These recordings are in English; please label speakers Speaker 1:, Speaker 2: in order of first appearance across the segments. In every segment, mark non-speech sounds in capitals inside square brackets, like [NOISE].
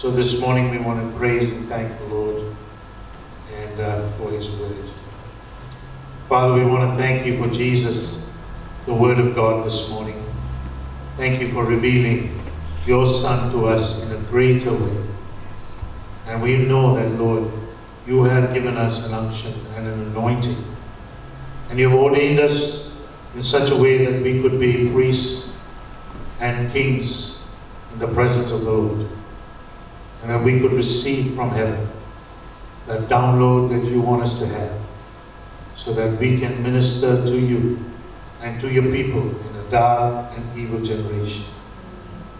Speaker 1: So this morning we want to praise and thank the Lord and uh, for His word. Father, we want to thank you for Jesus, the Word of God this morning. Thank you for revealing your Son to us in a greater way. And we know that, Lord, you have given us an unction and an anointing. And you've ordained us in such a way that we could be priests and kings in the presence of the Lord. And that we could receive from heaven that download that you want us to have so that we can minister to you and to your people in a dark and evil generation.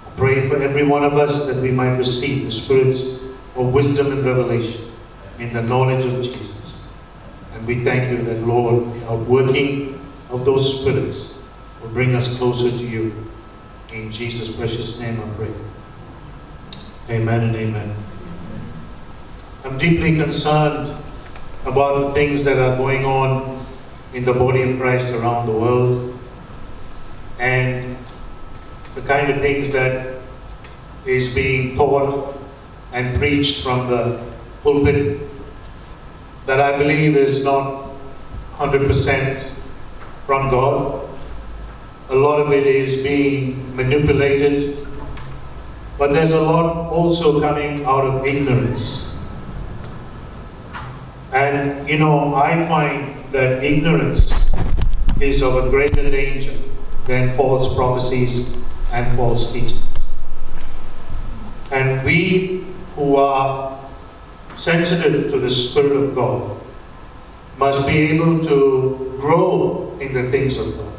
Speaker 1: I pray for every one of us that we might receive the spirits of wisdom and revelation in the knowledge of Jesus. And we thank you that, Lord, the outworking of those spirits will bring us closer to you. In Jesus' precious name I pray. Amen and amen. I'm deeply concerned about the things that are going on in the body of Christ around the world and the kind of things that is being taught and preached from the pulpit that I believe is not 100% from God. A lot of it is being manipulated, but there's a lot also coming out of ignorance. And you know, I find that ignorance is of a greater danger than false prophecies and false teaching. And we who are sensitive to the Spirit of God must be able to grow in the things of God.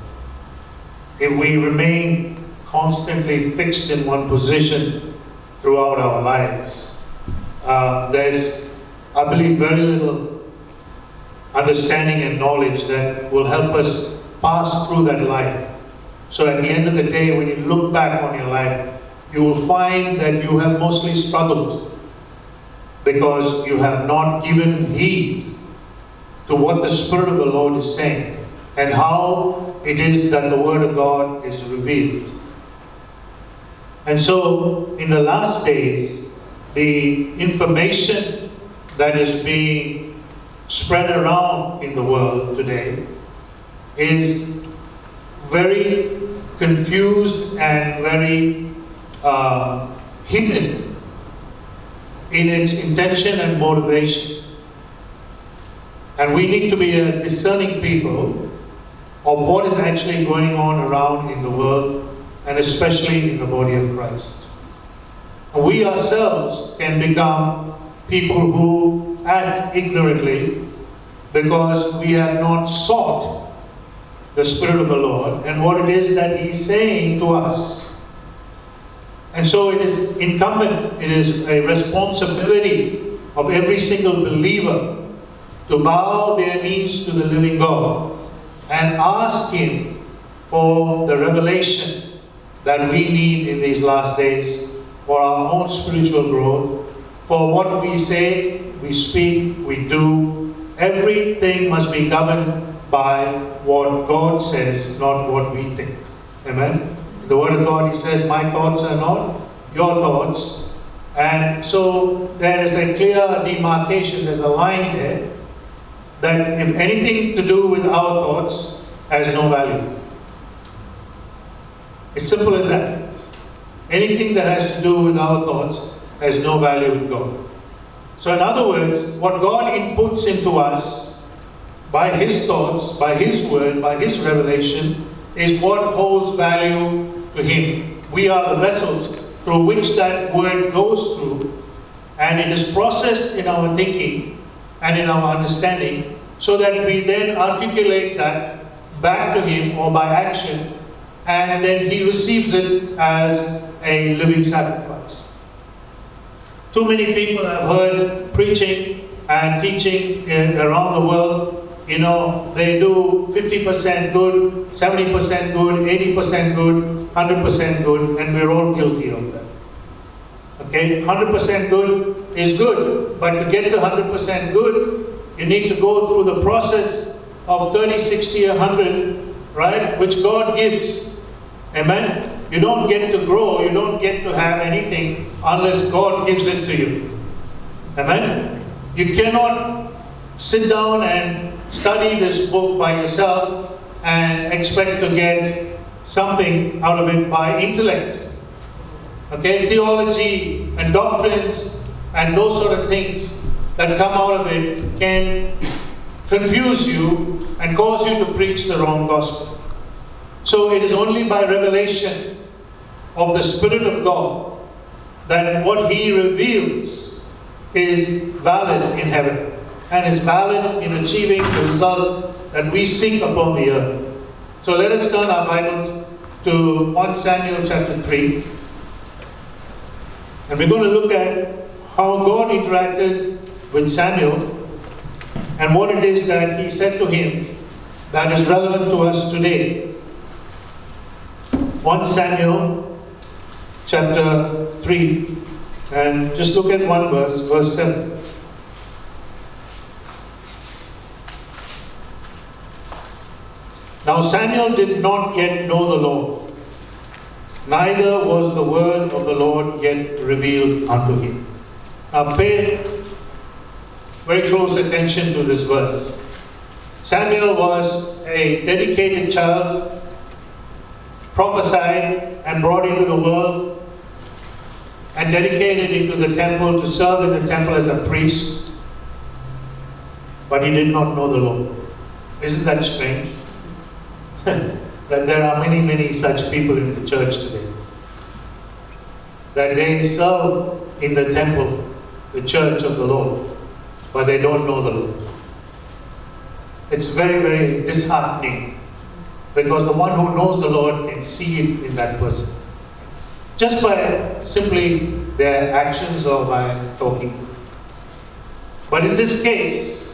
Speaker 1: If we remain constantly fixed in one position throughout our lives, uh, there's I believe very little understanding and knowledge that will help us pass through that life. So at the end of the day, when you look back on your life, you will find that you have mostly struggled because you have not given heed to what the Spirit of the Lord is saying and how it is that the Word of God is revealed. And so, in the last days, the information that is being spread around in the world today is very confused and very uh, hidden in its intention and motivation. And we need to be a discerning people of what is actually going on around in the world and especially in the body of Christ. We ourselves can become people who act ignorantly because we have not sought the Spirit of the Lord and what it is that He's saying to us. And so it is incumbent, it is a responsibility of every single believer to bow their knees to the living God and ask Him for the revelation that we need in these last days for our own spiritual growth, for what we say, we speak, we do. Everything must be governed by what God says, not what we think. Amen? The Word of God, He says, My thoughts are not your thoughts. And so there is a clear demarcation, there's a line there that if anything to do with our thoughts has no value. It's simple as that. Anything that has to do with our thoughts has no value with God. So, in other words, what God inputs into us by His thoughts, by His word, by His revelation, is what holds value to Him. We are the vessels through which that word goes through, and it is processed in our thinking and in our understanding, so that we then articulate that back to Him or by action, and then He receives it as a living sacrifice. Too many people have heard preaching and teaching in, around the world. You know, they do 50% good, 70% good, 80% good, 100% good, and we're all guilty of that. Okay, 100% good is good, but to get to 100% good, you need to go through the process of 30, 60, 100, right, which God gives. Amen? You don't get to grow, you don't get to have anything unless God gives it to you. Amen? You cannot sit down and study this book by yourself and expect to get something out of it by intellect. Okay, theology and doctrines and those sort of things that come out of it can confuse you and cause you to preach the wrong gospel. So it is only by revelation of the Spirit of God that what He reveals is valid in heaven and is valid in achieving the results that we seek upon the earth. So let us turn our Bibles to 1 Samuel chapter 3. And we're going to look at how God interacted with Samuel and what it is that he said to him that is relevant to us today. 1 Samuel chapter 3, and just look at one verse, verse 7. Now Samuel did not yet know the Lord, neither was the word of the Lord yet revealed unto him. Now pay very close attention to this verse. Samuel was a dedicated child, prophesied and brought into the world, and dedicated into the temple to serve in the temple as a priest. But he did not know the Lord. Isn't that strange? [LAUGHS] that there are many, many such people in the church today. That they serve in the temple, the church of the Lord, but they don't know the Lord. It's very, very disheartening because the one who knows the Lord can see it in that person. Just by simply their actions or by talking. But in this case,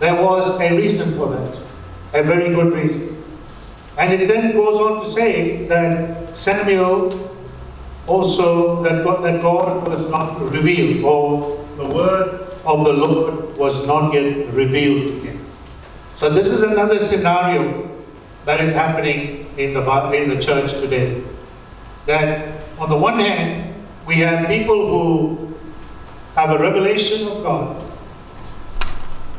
Speaker 1: there was a reason for that, a very good reason. And it then goes on to say that Samuel also, that God, that God was not revealed, or the word of the Lord was not yet revealed to him. So this is another scenario that is happening in the, in the church today. That on the one hand, we have people who have a revelation of God,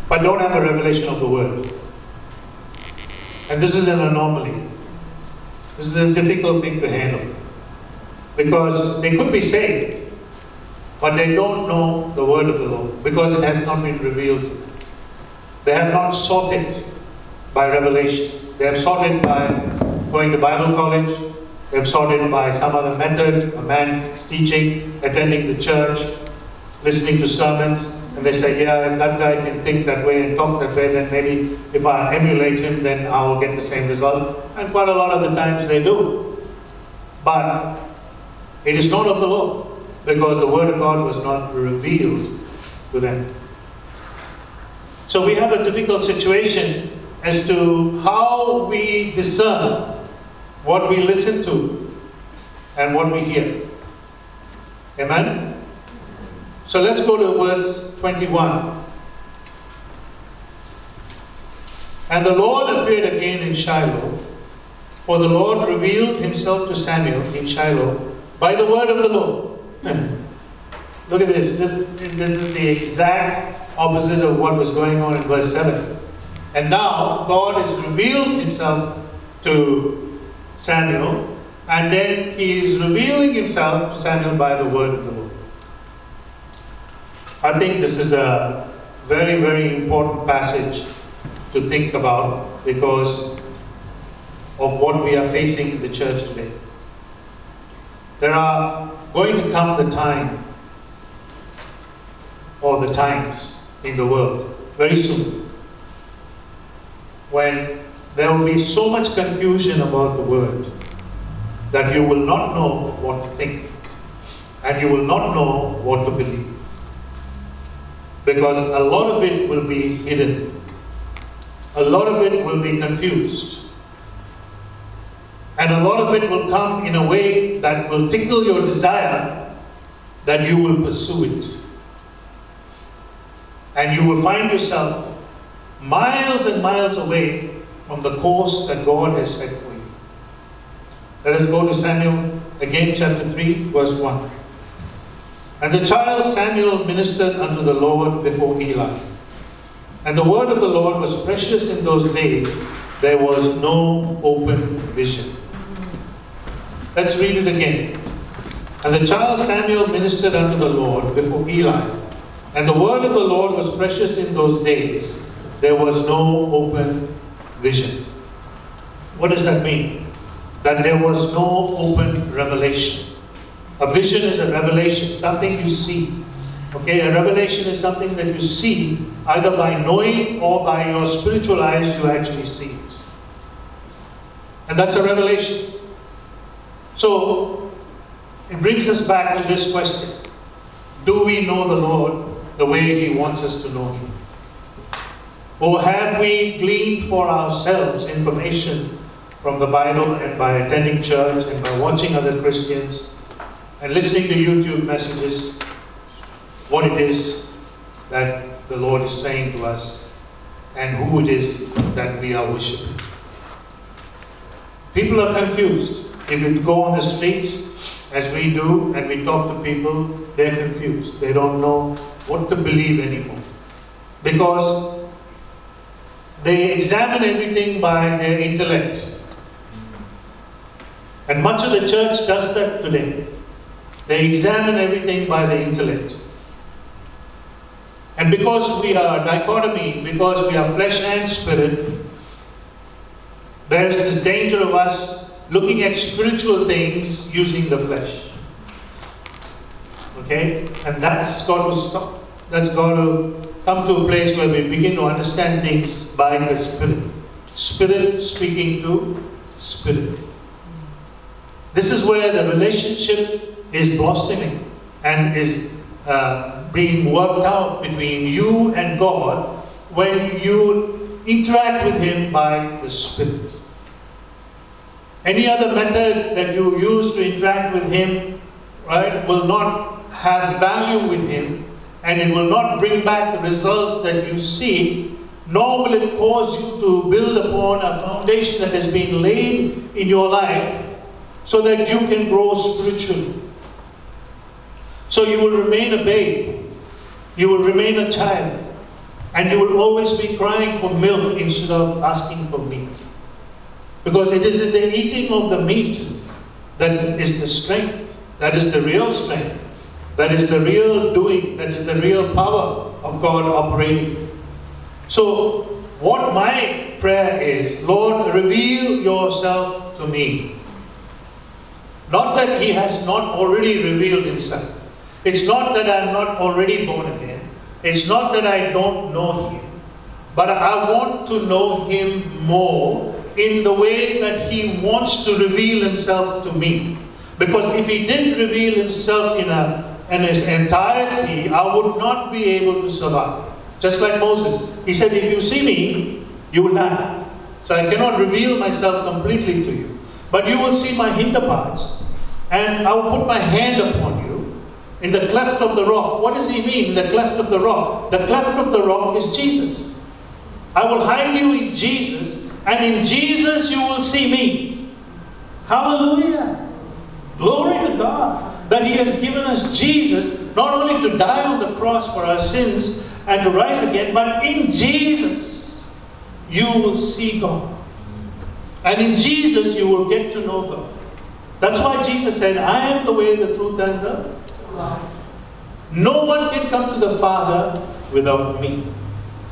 Speaker 1: but don't have a revelation of the Word. And this is an anomaly. This is a difficult thing to handle. Because they could be saved, but they don't know the word of the Lord because it has not been revealed to them. They have not sought it by revelation. They have sought it by going to Bible college. They have sought it by some other method, a man's teaching, attending the church, listening to sermons, and they say, yeah, if that guy can think that way and talk that way, then maybe if I emulate him, then I'll get the same result. And quite a lot of the times they do. But it is not of the Lord, because the Word of God was not revealed to them. So we have a difficult situation as to how we discern what we listen to and what we hear. Amen? So let's go to verse 21. And the Lord appeared again in Shiloh, for the Lord revealed himself to Samuel in Shiloh by the word of the Lord. Hmm. Look at this. this. This is the exact opposite of what was going on in verse 7. And now God has revealed himself to Samuel, and then he is revealing himself to Samuel by the word of the Lord. I think this is a very, very important passage to think about because of what we are facing in the church today. There are going to come the time or the times in the world very soon when there will be so much confusion about the word that you will not know what to think and you will not know what to believe because a lot of it will be hidden. A lot of it will be confused. And a lot of it will come in a way that will tickle your desire that you will pursue it. And you will find yourself miles and miles away from the course that God has set for you. Let us go to Samuel again, chapter 3, verse 1. And the child Samuel ministered unto the Lord before Eli. And the word of the Lord was precious in those days. There was no open vision. Let's read it again. And the child Samuel ministered unto the Lord before Eli. And the word of the Lord was precious in those days. There was no open vision. What does that mean? That there was no open revelation. A vision is a revelation, something you see. Okay, a revelation is something that you see either by knowing or by your spiritual eyes, you actually see it. And that's a revelation. So, it brings us back to this question Do we know the Lord the way He wants us to know Him? Or have we gleaned for ourselves information from the Bible and by attending church and by watching other Christians and listening to YouTube messages what it is that the Lord is saying to us and who it is that we are worshiping? People are confused. If you go on the streets, as we do, and we talk to people, they're confused. They don't know what to believe anymore. Because they examine everything by their intellect. And much of the church does that today. They examine everything by the intellect. And because we are dichotomy, because we are flesh and spirit, there is this danger of us looking at spiritual things using the flesh. Okay? And that's got to stop. That's got to come to a place where we begin to understand things by the Spirit. Spirit speaking to Spirit. This is where the relationship is blossoming and is uh, being worked out between you and God when you interact with Him by the Spirit. Any other method that you use to interact with Him, right, will not have value with Him and it will not bring back the results that you seek, nor will it cause you to build upon a foundation that has been laid in your life so that you can grow spiritually. So you will remain a babe, you will remain a child, and you will always be crying for milk instead of asking for meat. Because it is in the eating of the meat that is the strength, that is the real strength, that is the real doing, that is the real power of God operating. So, what my prayer is, Lord, reveal yourself to me. Not that He has not already revealed Himself. It's not that I'm not already born again. It's not that I don't know Him. But I want to know Him more in the way that He wants to reveal Himself to me. Because if He didn't reveal Himself in, a, in His entirety, I would not be able to survive. Just like Moses. He said, If you see me, you will die. So I cannot reveal myself completely to you. But you will see my hinder parts. And I will put my hand upon you in the cleft of the rock. What does he mean, the cleft of the rock? The cleft of the rock is Jesus. I will hide you in Jesus and in Jesus you will see me. Hallelujah. Glory to God that He has given us Jesus not only to die on the cross for our sins and to rise again, but in Jesus you will see God. And in Jesus you will get to know God. That's why Jesus said, I am the way, the truth, and the life. No one can come to the Father without me.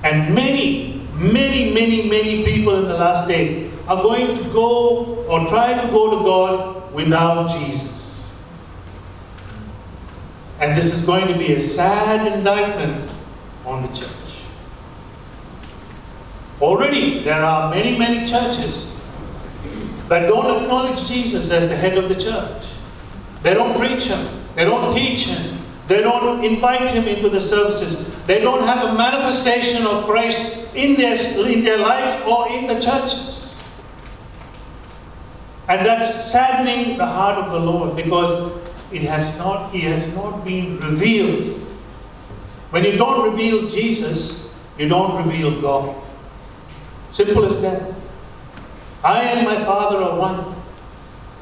Speaker 1: And many many, many, many people in the last days are going to go or try to go to God without Jesus. And this is going to be a sad indictment on the church. Already, there are many, many churches that don't acknowledge Jesus as the head of the church. They don't preach Him, they don't teach Him, they don't invite Him into the services, they don't have a manifestation of Christ in their, in their lives or in the churches. And that's saddening the heart of the Lord because it has not, He has not been revealed. When you don't reveal Jesus, you don't reveal God. Simple as that. I and my Father are one.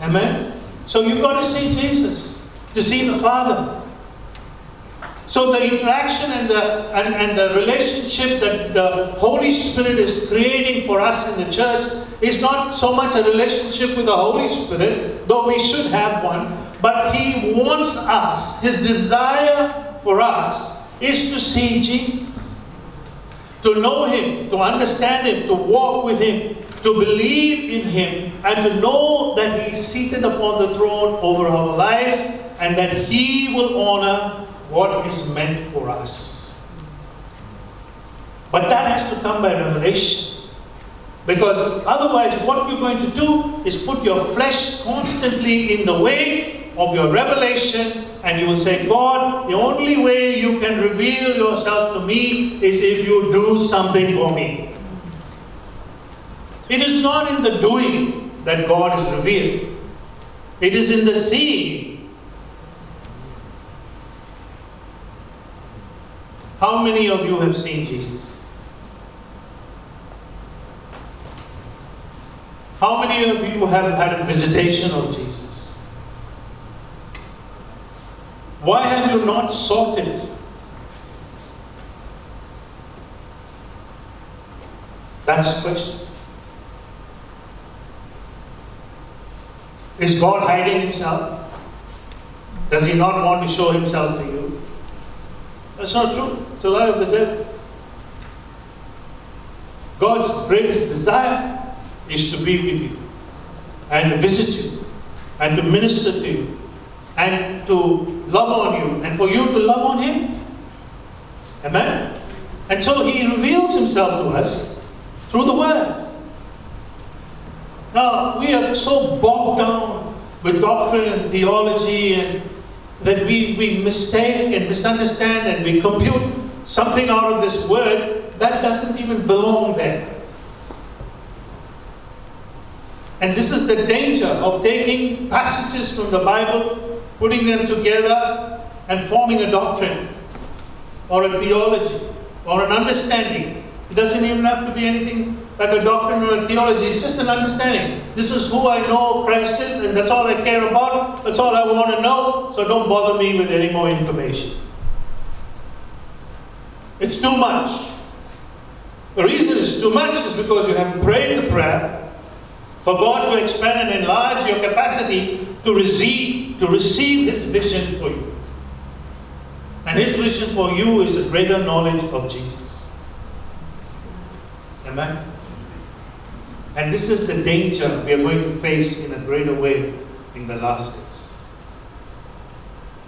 Speaker 1: Amen? So you've got to see Jesus, to see the Father. So the interaction and the, and, and the relationship that the Holy Spirit is creating for us in the church is not so much a relationship with the Holy Spirit, though we should have one, but He wants us, His desire for us is to see Jesus, to know Him, to understand Him, to walk with Him, to believe in Him, and to know that He is seated upon the throne over our lives and that He will honor what is meant for us. But that has to come by revelation. Because otherwise, what you're going to do is put your flesh constantly in the way of your revelation, and you will say, God, the only way you can reveal yourself to me is if you do something for me. It is not in the doing that God is revealed, it is in the seeing How many of you have seen Jesus? How many of you have had a visitation of Jesus? Why have you not sought it? That's the question. Is God hiding himself? Does he not want to show himself to you? That's not true. It's a lie of the devil. God's greatest desire is to be with you and to visit you and to minister to you and to love on you and for you to love on Him. Amen? And so He reveals Himself to us through the Word. Now, we are so bogged down with doctrine and theology and that we, we mistake and misunderstand and we compute something out of this word that doesn't even belong there. And this is the danger of taking passages from the Bible, putting them together, and forming a doctrine or a theology or an understanding. It doesn't even have to be anything like a doctrine or a theology. It's just an understanding. This is who I know Christ is, and that's all I care about. That's all I want to know. So don't bother me with any more information. It's too much. The reason it's too much is because you haven't prayed the prayer for God to expand and enlarge your capacity to receive, to receive His vision for you. And His vision for you is a greater knowledge of Jesus. Amen. And this is the danger we are going to face in a greater way in the last days.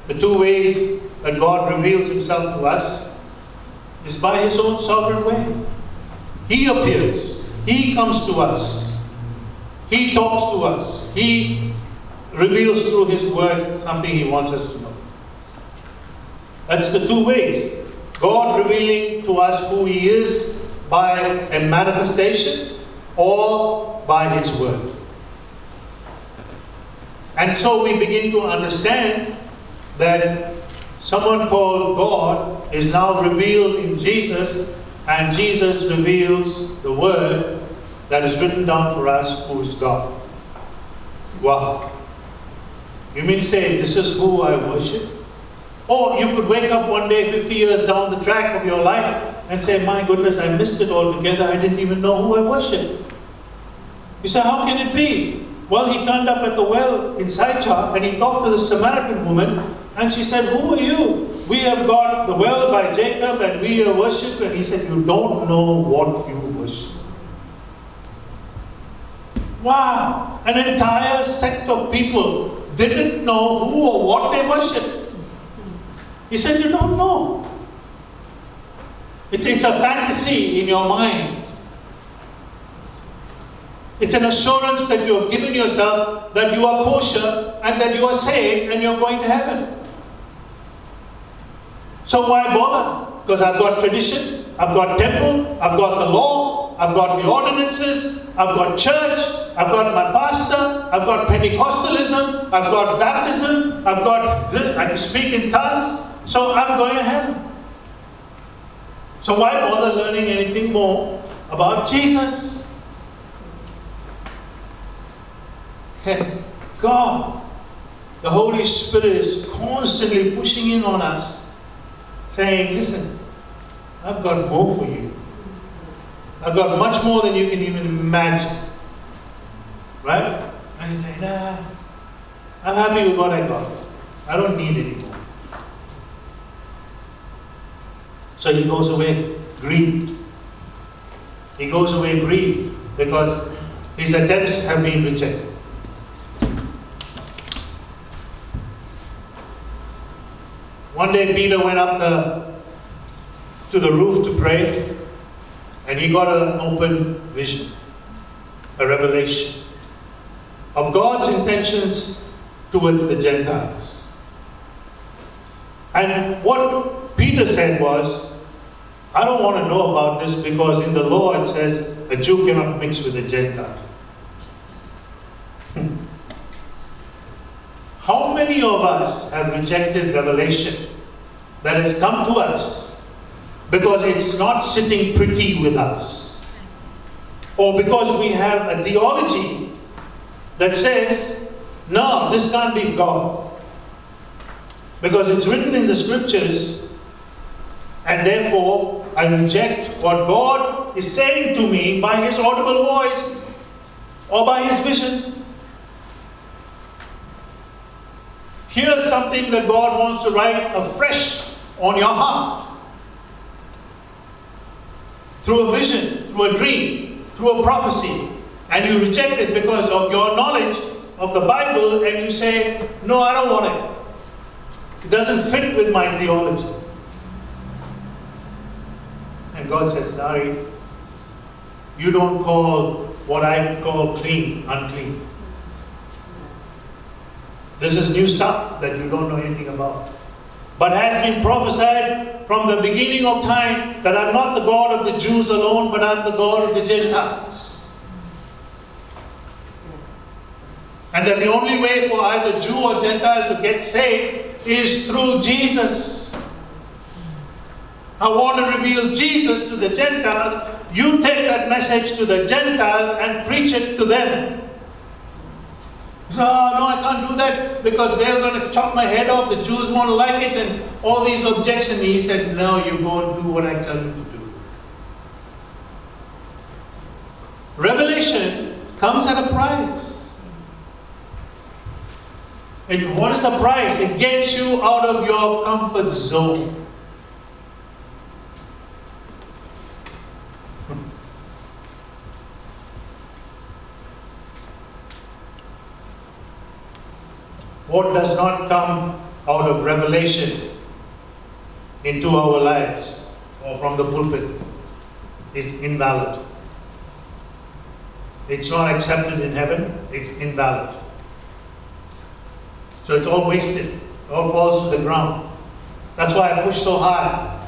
Speaker 1: The two ways that God reveals Himself to us is by His own sovereign way. He appears, He comes to us, He talks to us, He reveals through His Word something He wants us to know. That's the two ways. God revealing to us who He is by a manifestation or by His Word. And so we begin to understand that someone called God is now revealed in Jesus, and Jesus reveals the Word that is written down for us, who is God. Wow. You mean say, this is who I worship? Or you could wake up one day 50 years down the track of your life and say, my goodness, I missed it altogether. I didn't even know who I worshipped. You say, how can it be? Well, he turned up at the well in Sychar and he talked to the Samaritan woman and she said, who are you? We have got the well by Jacob and we are worshipped. And he said, you don't know what you worship. Wow, an entire sect of people didn't know who or what they worshiped. He said, You don't know. It's, it's a fantasy in your mind. It's an assurance that you have given yourself that you are kosher and that you are saved and you're going to heaven. So why bother? Because I've got tradition, I've got temple, I've got the law, I've got the ordinances, I've got church, I've got my pastor, I've got Pentecostalism, I've got baptism, I've got I can speak in tongues, so I'm going to heaven. So why bother learning anything more about Jesus? And God, the Holy Spirit is constantly pushing in on us, saying, Listen, I've got more for you. I've got much more than you can even imagine. Right? And you say, Nah, I'm happy with what I got. I don't need anymore. So he goes away grieved. He goes away grieved because his attempts have been rejected. One day Peter went up the, to the roof to pray and he got an open vision, a revelation of God's intentions towards the Gentiles. And what Peter said was, I don't want to know about this because in the law it says a Jew cannot mix with a Gentile. Hmm. How many of us have rejected revelation that has come to us because it's not sitting pretty with us? Or because we have a theology that says, no, this can't be God. Because it's written in the scriptures, and therefore I reject what God is saying to me by His audible voice or by His vision. Here's something that God wants to write afresh on your heart. Through a vision, through a dream, through a prophecy. And you reject it because of your knowledge of the Bible and you say, No, I don't want it. It doesn't fit with my theology. And God says, Sorry, you don't call what I call clean unclean. This is new stuff that you don't know anything about. But has been prophesied from the beginning of time that I'm not the God of the Jews alone, but I'm the God of the Gentiles. And that the only way for either Jew or Gentile to get saved is through Jesus. I want to reveal Jesus to the Gentiles. You take that message to the Gentiles and preach it to them. So, oh, no, I can't do that because they're going to chop my head off. The Jews won't like it, and all these objections. He said, No, you go and do what I tell you to do. Revelation comes at a price. And what is the price? It gets you out of your comfort zone. What does not come out of revelation into our lives or from the pulpit is invalid. It's not accepted in heaven, it's invalid. So it's all wasted, it all falls to the ground. That's why I push so hard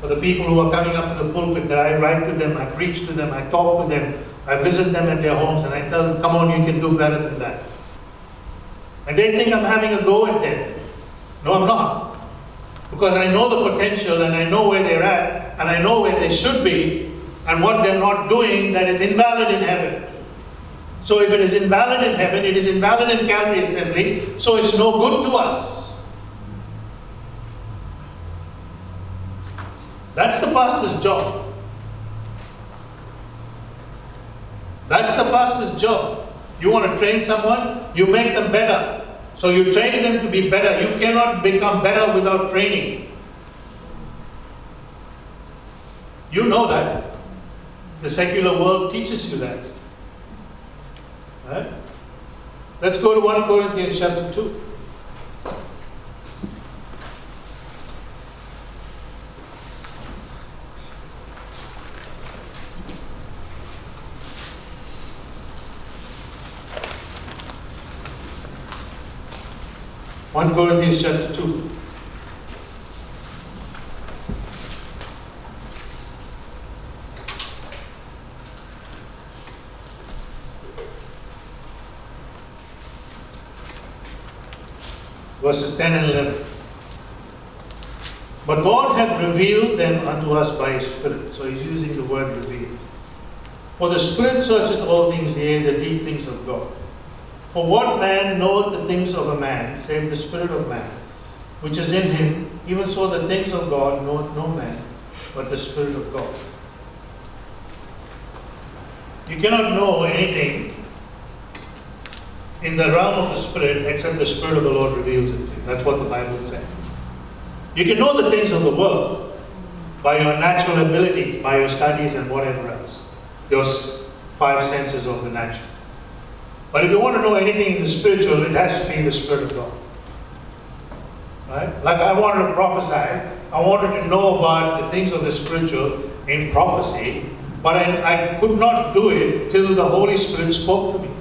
Speaker 1: for the people who are coming up to the pulpit that I write to them, I preach to them, I talk to them, I visit them at their homes, and I tell them, come on, you can do better than that. And they think I'm having a go at them. No, I'm not. Because I know the potential and I know where they're at and I know where they should be and what they're not doing that is invalid in heaven. So if it is invalid in heaven, it is invalid in Calvary Assembly, so it's no good to us. That's the pastor's job. That's the pastor's job. You want to train someone, you make them better. So you train them to be better. You cannot become better without training. You know that. The secular world teaches you that. Right? Let's go to 1 Corinthians chapter 2. 1 Corinthians chapter 2. Verses 10 and 11. But God hath revealed them unto us by His Spirit. So He's using the word reveal. For the Spirit searcheth all things, yea, the deep things of God. For what man knoweth the things of a man, save the Spirit of man, which is in him? Even so, the things of God knoweth no man, but the Spirit of God. You cannot know anything in the realm of the Spirit except the Spirit of the Lord reveals it to you. That's what the Bible says. You can know the things of the world by your natural abilities, by your studies, and whatever else. Your five senses of the natural. But if you want to know anything in the spiritual, it has to be the Spirit of God. Right? Like I wanted to prophesy, I wanted to know about the things of the spiritual in prophecy, but I, I could not do it till the Holy Spirit spoke to me.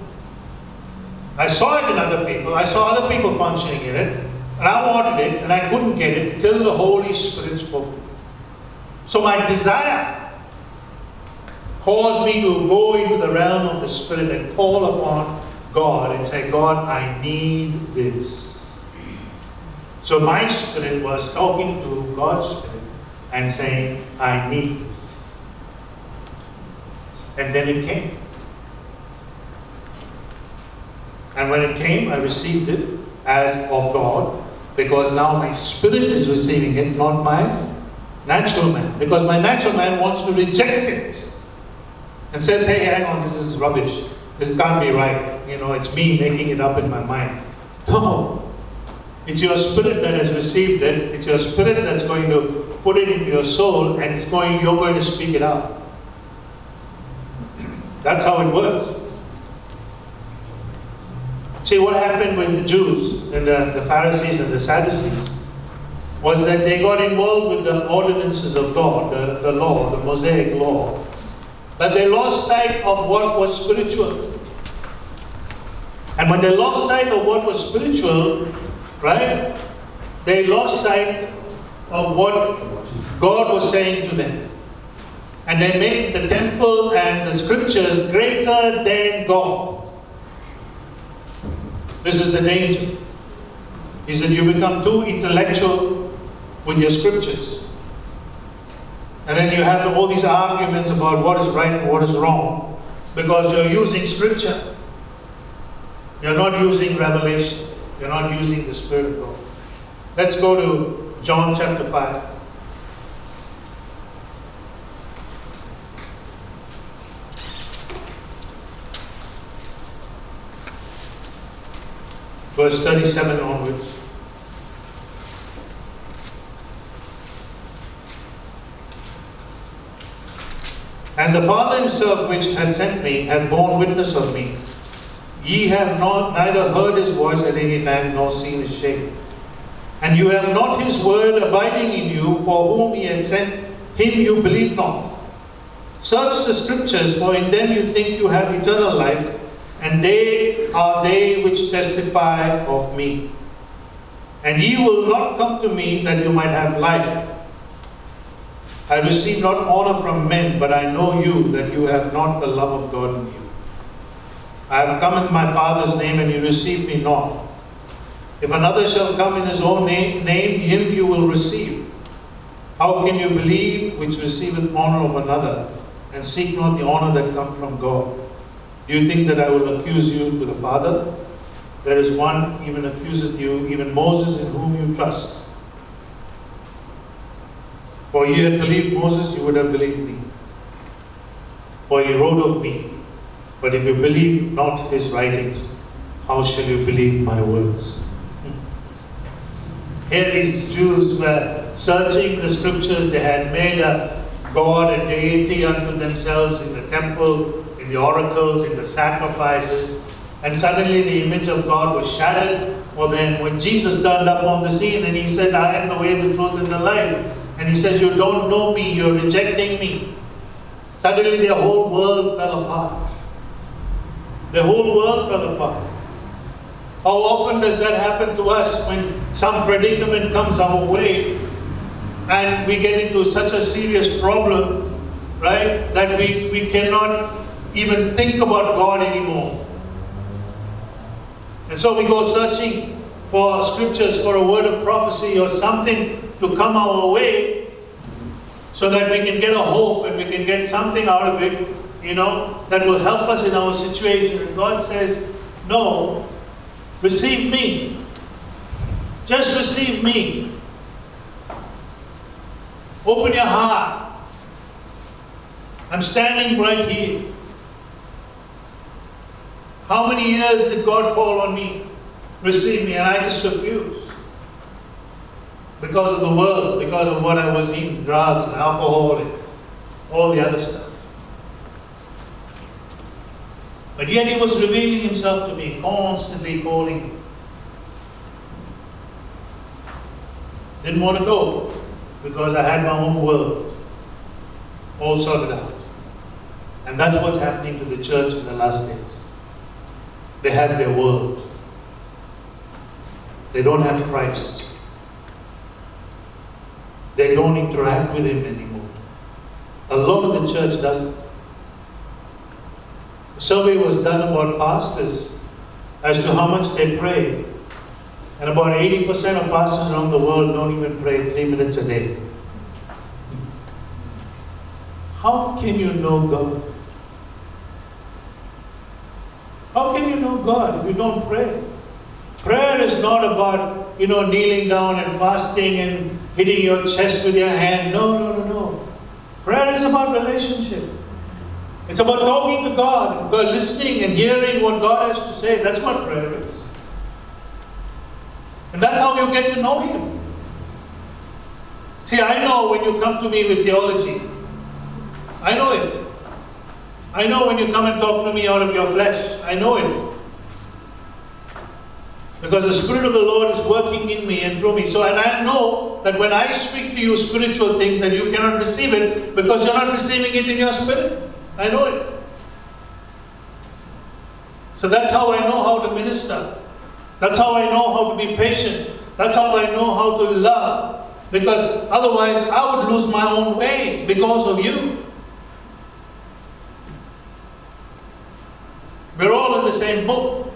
Speaker 1: I saw it in other people, I saw other people functioning in it, and I wanted it, and I couldn't get it till the Holy Spirit spoke to me. So my desire caused me to go into the realm of the Spirit and call upon God and say, God, I need this. So my spirit was talking to God's spirit and saying, I need this. And then it came. And when it came, I received it as of God because now my spirit is receiving it, not my natural man. Because my natural man wants to reject it and says, hey, hang on, this is rubbish. This can't be right. You know, it's me making it up in my mind. No. It's your spirit that has received it. It's your spirit that's going to put it into your soul and it's going, you're going to speak it out. That's how it works. See, what happened with the Jews and the, the Pharisees and the Sadducees was that they got involved with the ordinances of God, the, the law, the Mosaic law, but they lost sight of what was spiritual. And when they lost sight of what was spiritual, right, they lost sight of what God was saying to them. And they made the temple and the scriptures greater than God. This is the danger. Is that you become too intellectual with your scriptures. And then you have all these arguments about what is right and what is wrong because you're using scripture. You're not using revelation. You're not using the Spirit of God. Let's go to John chapter 5. Verse 37 onwards. And the Father himself which had sent me hath borne witness of me. Ye have not neither heard his voice at any time nor seen his shape. And you have not his word abiding in you, for whom he had sent him you believe not. Search the scriptures, for in them you think you have eternal life, and they are they which testify of me. And ye will not come to me that you might have life. I receive not honor from men, but I know you, that you have not the love of God in you. I have come in my Father's name, and you receive me not. If another shall come in his own name, name him you will receive. How can you believe which receiveth honor of another, and seek not the honor that come from God? Do you think that I will accuse you to the Father? There is one even accuseth you, even Moses in whom you trust. For you had believed Moses, you would have believed me. For he wrote of me. But if you believe not his writings, how shall you believe my words? Hmm. Here these Jews were searching the scriptures. They had made a God, a deity unto themselves in the temple, in the oracles, in the sacrifices. And suddenly the image of God was shattered for them when Jesus turned up on the scene and he said, I am the way, the truth, and the life. And he says, You don't know me, you're rejecting me. Suddenly their whole world fell apart. The whole world fell apart. How often does that happen to us when some predicament comes our way and we get into such a serious problem, right, that we, we cannot even think about God anymore. And so we go searching for scriptures, for a word of prophecy or something to come our way so that we can get a hope and we can get something out of it, you know, that will help us in our situation. And God says, No. Receive me. Just receive me. Open your heart. I'm standing right here. How many years did God call on me? Receive me, and I just refused. Because of the world, because of what I was eating, drugs and alcohol and all the other stuff. But yet he was revealing himself to me, constantly calling me. Didn't want to go because I had my own world all sorted out. And that's what's happening to the church in the last days. They have their world. They don't have Christ. They don't interact with Him anymore. A lot of the church doesn't. A survey was done about pastors as to how much they pray. And about 80% of pastors around the world don't even pray three minutes a day. How can you know God? How can you know God if you don't pray? Prayer is not about, you know, kneeling down and fasting and hitting your chest with your hand. No, no, no, no. Prayer is about relationship. It's about talking to God, listening and hearing what God has to say. That's what prayer is. And that's how you get to know Him. See, I know when you come to me with theology, I know it. I know when you come and talk to me out of your flesh, I know it. Because the Spirit of the Lord is working in me and through me. So, and I know that when I speak to you spiritual things, that you cannot receive it because you're not receiving it in your spirit. I know it. So that's how I know how to minister. That's how I know how to be patient. That's how I know how to love. Because otherwise, I would lose my own way because of you. We're all in the same boat.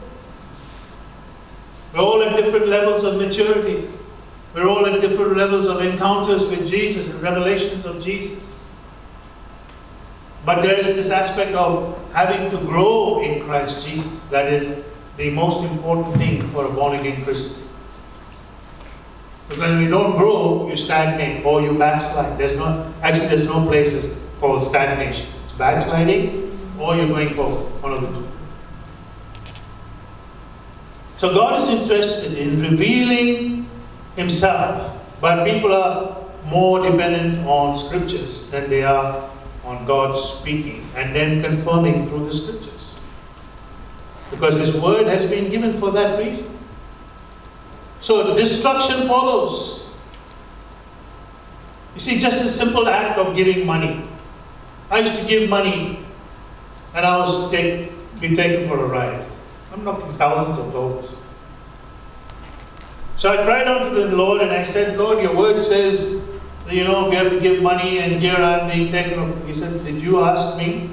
Speaker 1: We're all at different levels of maturity. We're all at different levels of encounters with Jesus and revelations of Jesus. But there is this aspect of having to grow in Christ Jesus. That is the most important thing for a born again Christian. Because if you don't grow, you stagnate or you backslide. There's no actually there's no places called stagnation. It's backsliding or you're going forward. One of the two. So God is interested in revealing Himself, but people are more dependent on scriptures than they are on God speaking and then confirming through the scriptures. Because His word has been given for that reason. So destruction follows. You see, just a simple act of giving money. I used to give money and I was take, be taken for a ride. I'm talking thousands of dollars. So I cried out to the Lord and I said, Lord, your word says, you know, we have to give money and here I'm being taken off. He said, Did you ask me?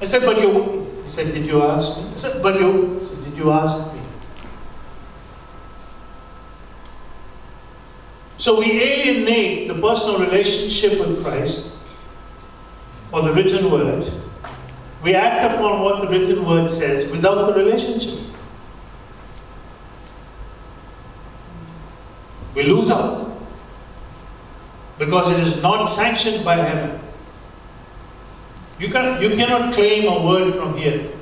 Speaker 1: I said, But you, he said, Did you ask me? I said, But you, I said, Did you ask me? So we alienate the personal relationship with Christ for the written word we act upon what the written word says without the relationship. We lose out because it is not sanctioned by heaven. You, can, you cannot claim a word from here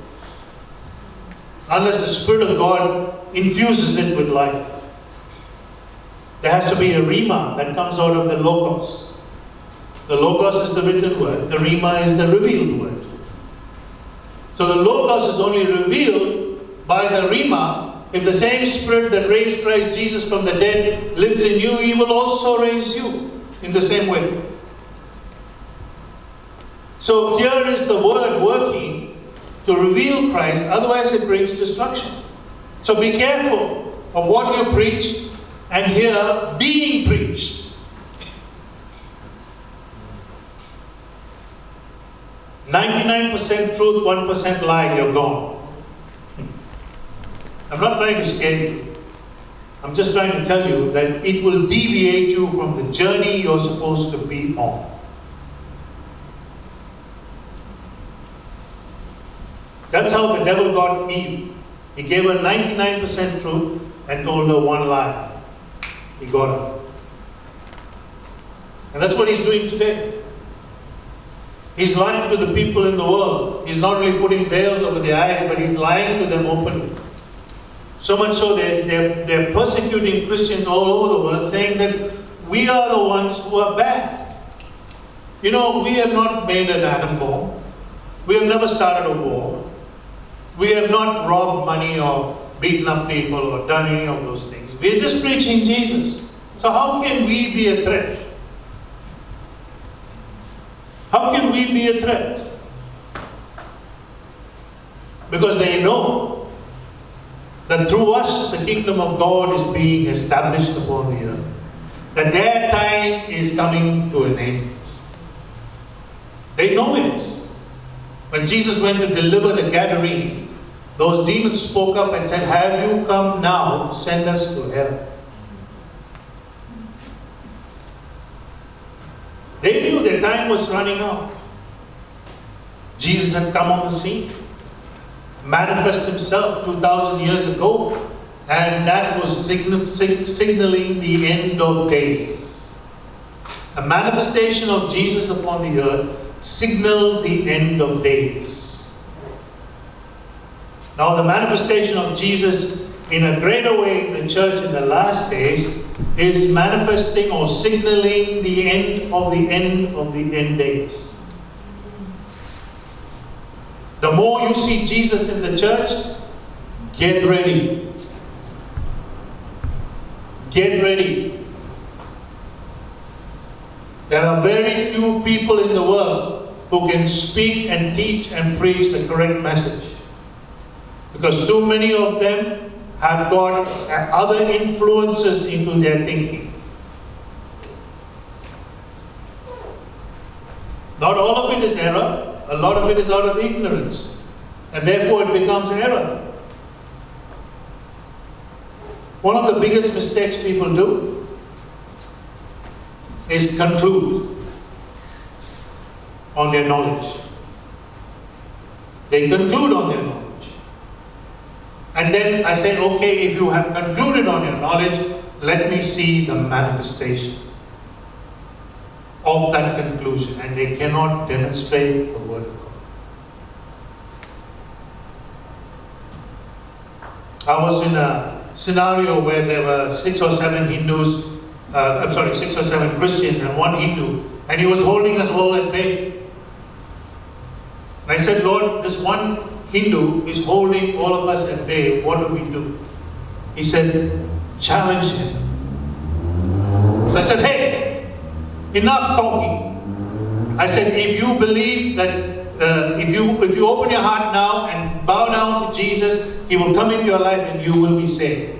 Speaker 1: unless the Spirit of God infuses it with life. There has to be a rhema that comes out of the logos. The logos is the written word, the rhema is the revealed word. So the Logos is only revealed by the Rhema. If the same Spirit that raised Christ Jesus from the dead lives in you, He will also raise you in the same way. So here is the Word working to reveal Christ, otherwise it brings destruction. So be careful of what you preach and hear being preached. 99% truth, 1% lie, you're gone. I'm not trying to scare you. I'm just trying to tell you that it will deviate you from the journey you're supposed to be on. That's how the devil got Eve. He gave her 99% truth and told her one lie. He got her. And that's what he's doing today. He's lying to the people in the world. He's not only putting veils over their eyes, but he's lying to them openly. So much so they're, they're, they're persecuting Christians all over the world, saying that we are the ones who are bad. You know, we have not made an atom bomb. We have never started a war. We have not robbed money or beaten up people or done any of those things. We are just preaching Jesus. So how can we be a threat? How can we be a threat? Because they know that through us the kingdom of God is being established upon the earth. That their time is coming to an end. They know it. When Jesus went to deliver the Gadarene, those demons spoke up and said, Have you come now send us to hell? They knew their time was running out. Jesus had come on the scene, manifest himself 2,000 years ago, and that was signaling the end of days. A manifestation of Jesus upon the earth signaled the end of days. Now, the manifestation of Jesus in a greater way the church in the last days is manifesting or signaling the end of the end of the end days. The more you see Jesus in the church, get ready. Get ready. There are very few people in the world who can speak and teach and preach the correct message. Because too many of them have got uh, other influences into their thinking. Not all of it is error, a lot of it is out of ignorance, and therefore it becomes error. One of the biggest mistakes people do is conclude on their knowledge. They conclude on their knowledge. And then I said, okay, if you have concluded on your knowledge, let me see the manifestation of that conclusion. And they cannot demonstrate the Word of God. I was in a scenario where there were six or seven Hindus, uh, I'm sorry, six or seven Christians and one Hindu, and he was holding us all at bay. And I said, Lord, this one Hindu is holding all of us at bay, what do we do? He said, challenge him. So I said, hey, enough talking. I said, if you believe that, uh, if, you, if you open your heart now and bow down to Jesus, he will come into your life and you will be saved.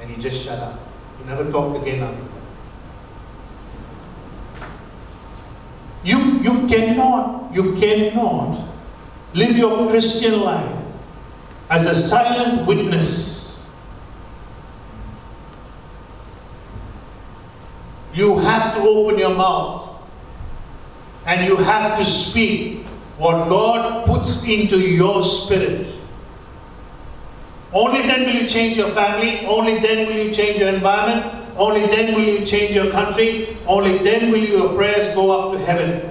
Speaker 1: And he just shut up. He never talked again after that. You, you cannot, you cannot Live your Christian life as a silent witness. You have to open your mouth and you have to speak what God puts into your spirit. Only then will you change your family, only then will you change your environment, only then will you change your country, only then will your prayers go up to heaven.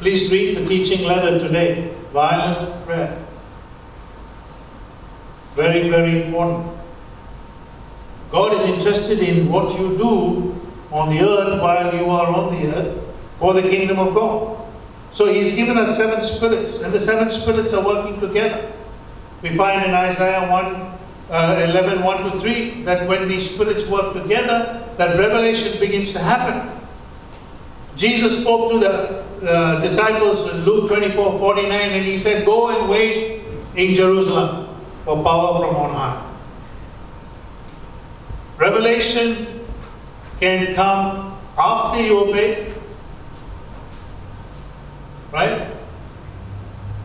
Speaker 1: Please read the teaching letter today. Violent prayer. Very, very important. God is interested in what you do on the earth while you are on the earth for the kingdom of God. So He's given us seven spirits, and the seven spirits are working together. We find in Isaiah 1 uh, 11 1 to 3 that when these spirits work together, that revelation begins to happen. Jesus spoke to the uh, disciples in Luke 24 49 and he said, Go and wait in Jerusalem for power from on high. Revelation can come after you obey. Right?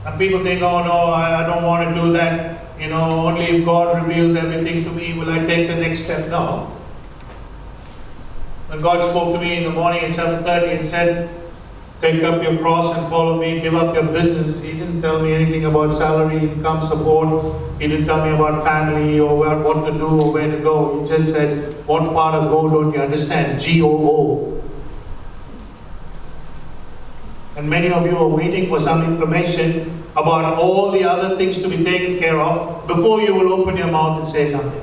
Speaker 1: And people think, oh no, I, I don't want to do that. You know, only if God reveals everything to me will I take the next step. No. When God spoke to me in the morning at 7.30 and said, take up your cross and follow me, give up your business. He didn't tell me anything about salary, income support. He didn't tell me about family or where, what to do or where to go. He just said, what part of go don't you understand? G-O-O. And many of you are waiting for some information about all the other things to be taken care of before you will open your mouth and say something.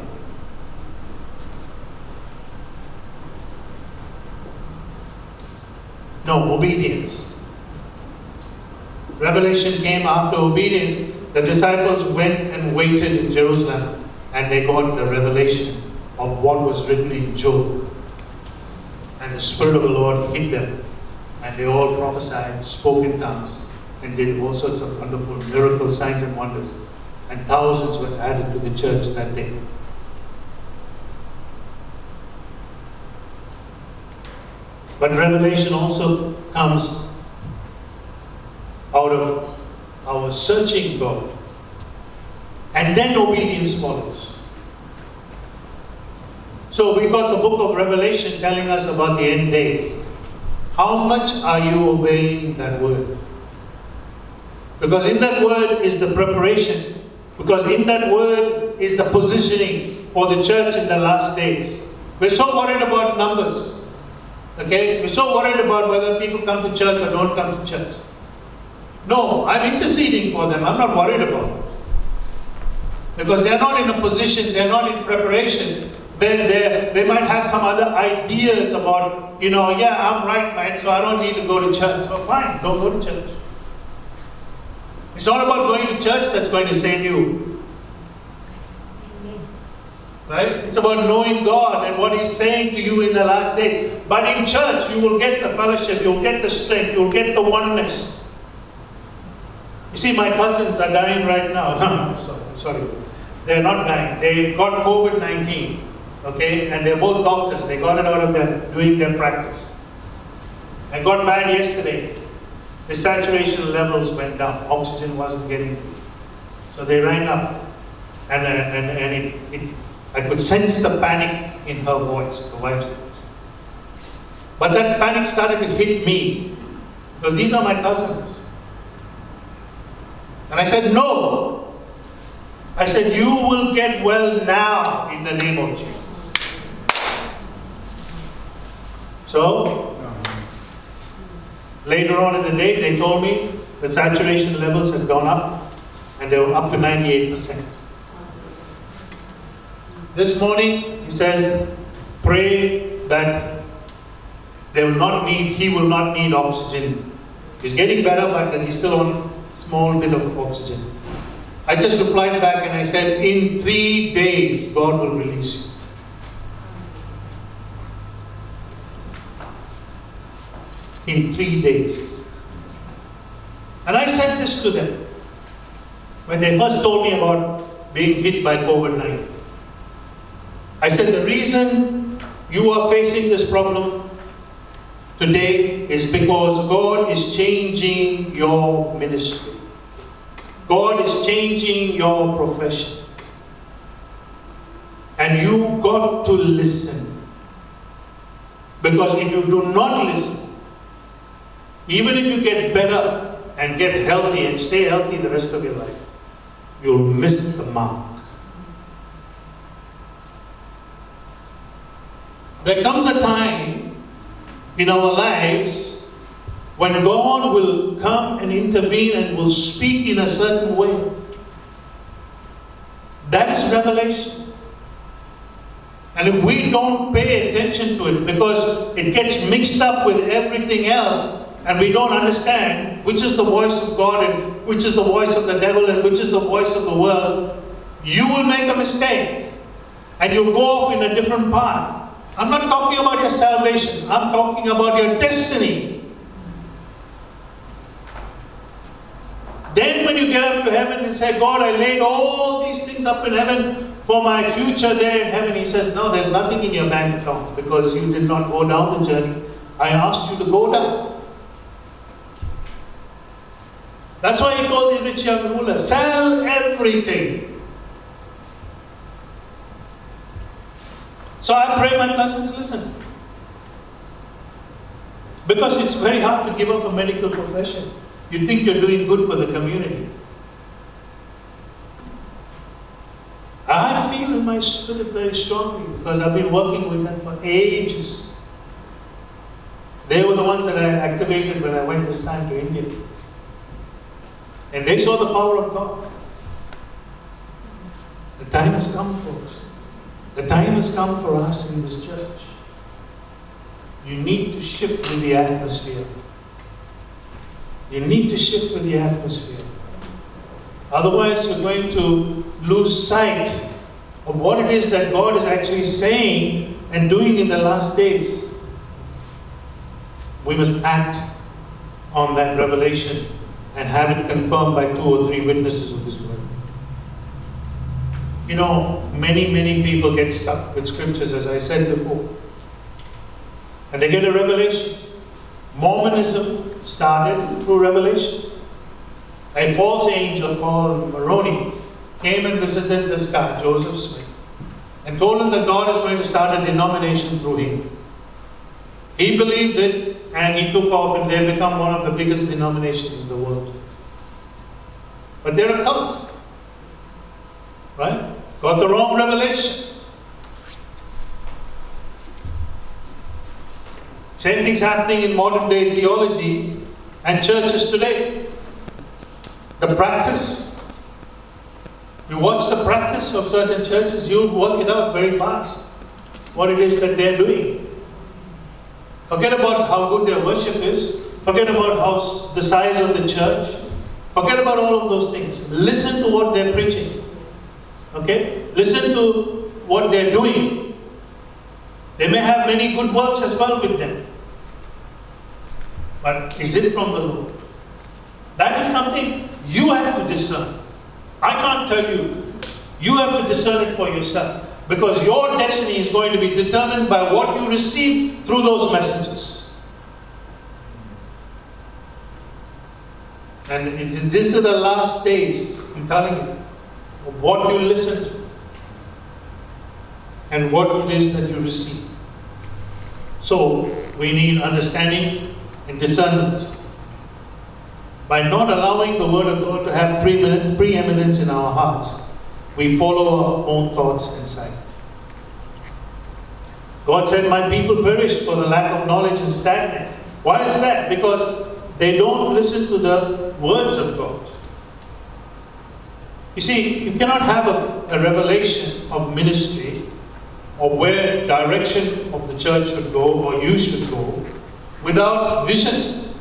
Speaker 1: No, obedience. Revelation came after obedience. The disciples went and waited in Jerusalem and they got the revelation of what was written in Job. And the Spirit of the Lord hit them and they all prophesied, spoke in tongues, and did all sorts of wonderful miracle signs and wonders. And thousands were added to the church that day. But revelation also comes out of our searching God. And then obedience follows. So we got the book of Revelation telling us about the end days. How much are you obeying that word? Because in that word is the preparation. Because in that word is the positioning for the church in the last days. We're so worried about numbers. Okay? We're so worried about whether people come to church or don't come to church. No, I'm interceding for them. I'm not worried about it. Because they're not in a position, they're not in preparation. Then they they might have some other ideas about, you know, yeah, I'm right, man, so I don't need to go to church. So fine, don't go to church. It's not about going to church that's going to save you. Right? It's about knowing God and what He's saying to you in the last days. But in church, you will get the fellowship, you'll get the strength, you'll get the oneness. You see, my cousins are dying right now. [LAUGHS] I'm sorry. They're not dying. They got COVID 19. Okay? And they're both doctors. They got it out of their doing their practice. I got bad yesterday. The saturation levels went down. Oxygen wasn't getting. So they rang up. And, uh, and, and it, it I could sense the panic in her voice, the wife's voice. But that panic started to hit me because these are my cousins. And I said, No. I said, You will get well now in the name of Jesus. So, later on in the day, they told me the saturation levels had gone up and they were up to 98%. This morning, he says, pray that they will not need, he will not need oxygen. He's getting better, but he's still on small bit of oxygen. I just replied back and I said, in three days, God will release you. In three days. And I said this to them when they first told me about being hit by COVID 19. I said, the reason you are facing this problem today is because God is changing your ministry. God is changing your profession. And you got to listen. Because if you do not listen, even if you get better and get healthy and stay healthy the rest of your life, you'll miss the mark. There comes a time in our lives when God will come and intervene and will speak in a certain way. That is revelation. And if we don't pay attention to it because it gets mixed up with everything else and we don't understand which is the voice of God and which is the voice of the devil and which is the voice of the world, you will make a mistake and you'll go off in a different path. I'm not talking about your salvation, I'm talking about your destiny. Then, when you get up to heaven and say, God, I laid all these things up in heaven for my future there in heaven, He says, No, there's nothing in your bank account because you did not go down the journey. I asked you to go down. That's why He called the rich young ruler sell everything So I pray my cousins listen. Because it's very hard to give up a medical profession. You think you're doing good for the community. I feel in my spirit very strongly because I've been working with them for ages. They were the ones that I activated when I went this time to India. And they saw the power of God. The time has come, folks. The time has come for us in this church. You need to shift with the atmosphere. You need to shift with the atmosphere. Otherwise, you're going to lose sight of what it is that God is actually saying and doing in the last days. We must act on that revelation and have it confirmed by two or three witnesses of His word. You know, many, many people get stuck with scriptures, as I said before. And they get a revelation. Mormonism started through revelation. A false angel called Moroni came and visited this guy, Joseph Smith, and told him that God is going to start a denomination through him. He believed it and he took off, and they become one of the biggest denominations in the world. But they're a cult. Right? Got the wrong revelation. Same thing's happening in modern day theology and churches today. The practice. You watch the practice of certain churches, you'll work it out very fast what it is that they're doing. Forget about how good their worship is. Forget about how the size of the church. Forget about all of those things. Listen to what they're preaching. Okay? Listen to what they're doing. They may have many good works as well with them. But is it from the Lord? That is something you have to discern. I can't tell you. You have to discern it for yourself. Because your destiny is going to be determined by what you receive through those messages. And this is the last days, I'm telling you, what you listen to and what it is that you receive. So, we need understanding and discernment. By not allowing the Word of God to have preeminence in our hearts, we follow our own thoughts and sight. God said, My people perish for the lack of knowledge and stagnant. Why is that? Because they don't listen to the words of God. You see, you cannot have a, a revelation of ministry or where direction of the church should go or you should go without vision.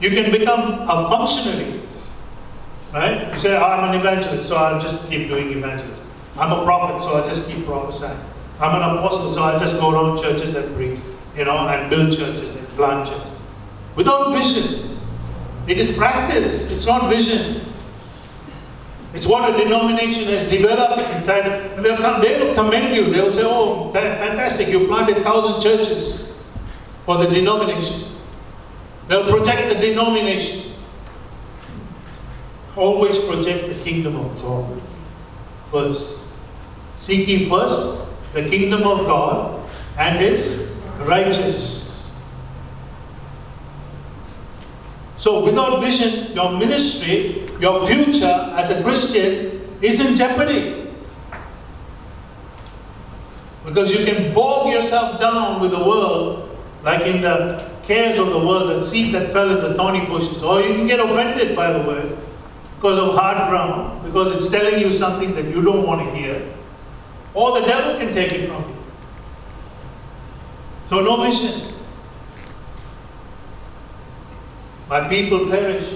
Speaker 1: You can become a functionary Right? You say, oh, I'm an evangelist, so I'll just keep doing evangelism. I'm a prophet, so I'll just keep prophesying. I'm an apostle, so I'll just go around churches and preach, you know, and build churches and plant churches. Without vision. It is practice, it's not vision. It's what a denomination has developed inside. They'll come, they will commend you. They will say, oh, fantastic, you planted thousand churches for the denomination. They'll protect the denomination always protect the kingdom of God first. Seek ye first the kingdom of God and his righteousness. So without vision, your ministry, your future as a Christian is in jeopardy. Because you can bog yourself down with the world, like in the cares of the world, the seed that fell in the thorny bushes, or you can get offended by the word because of hard ground, because it's telling you something that you don't want to hear, or the devil can take it from you. So, no vision. My people perish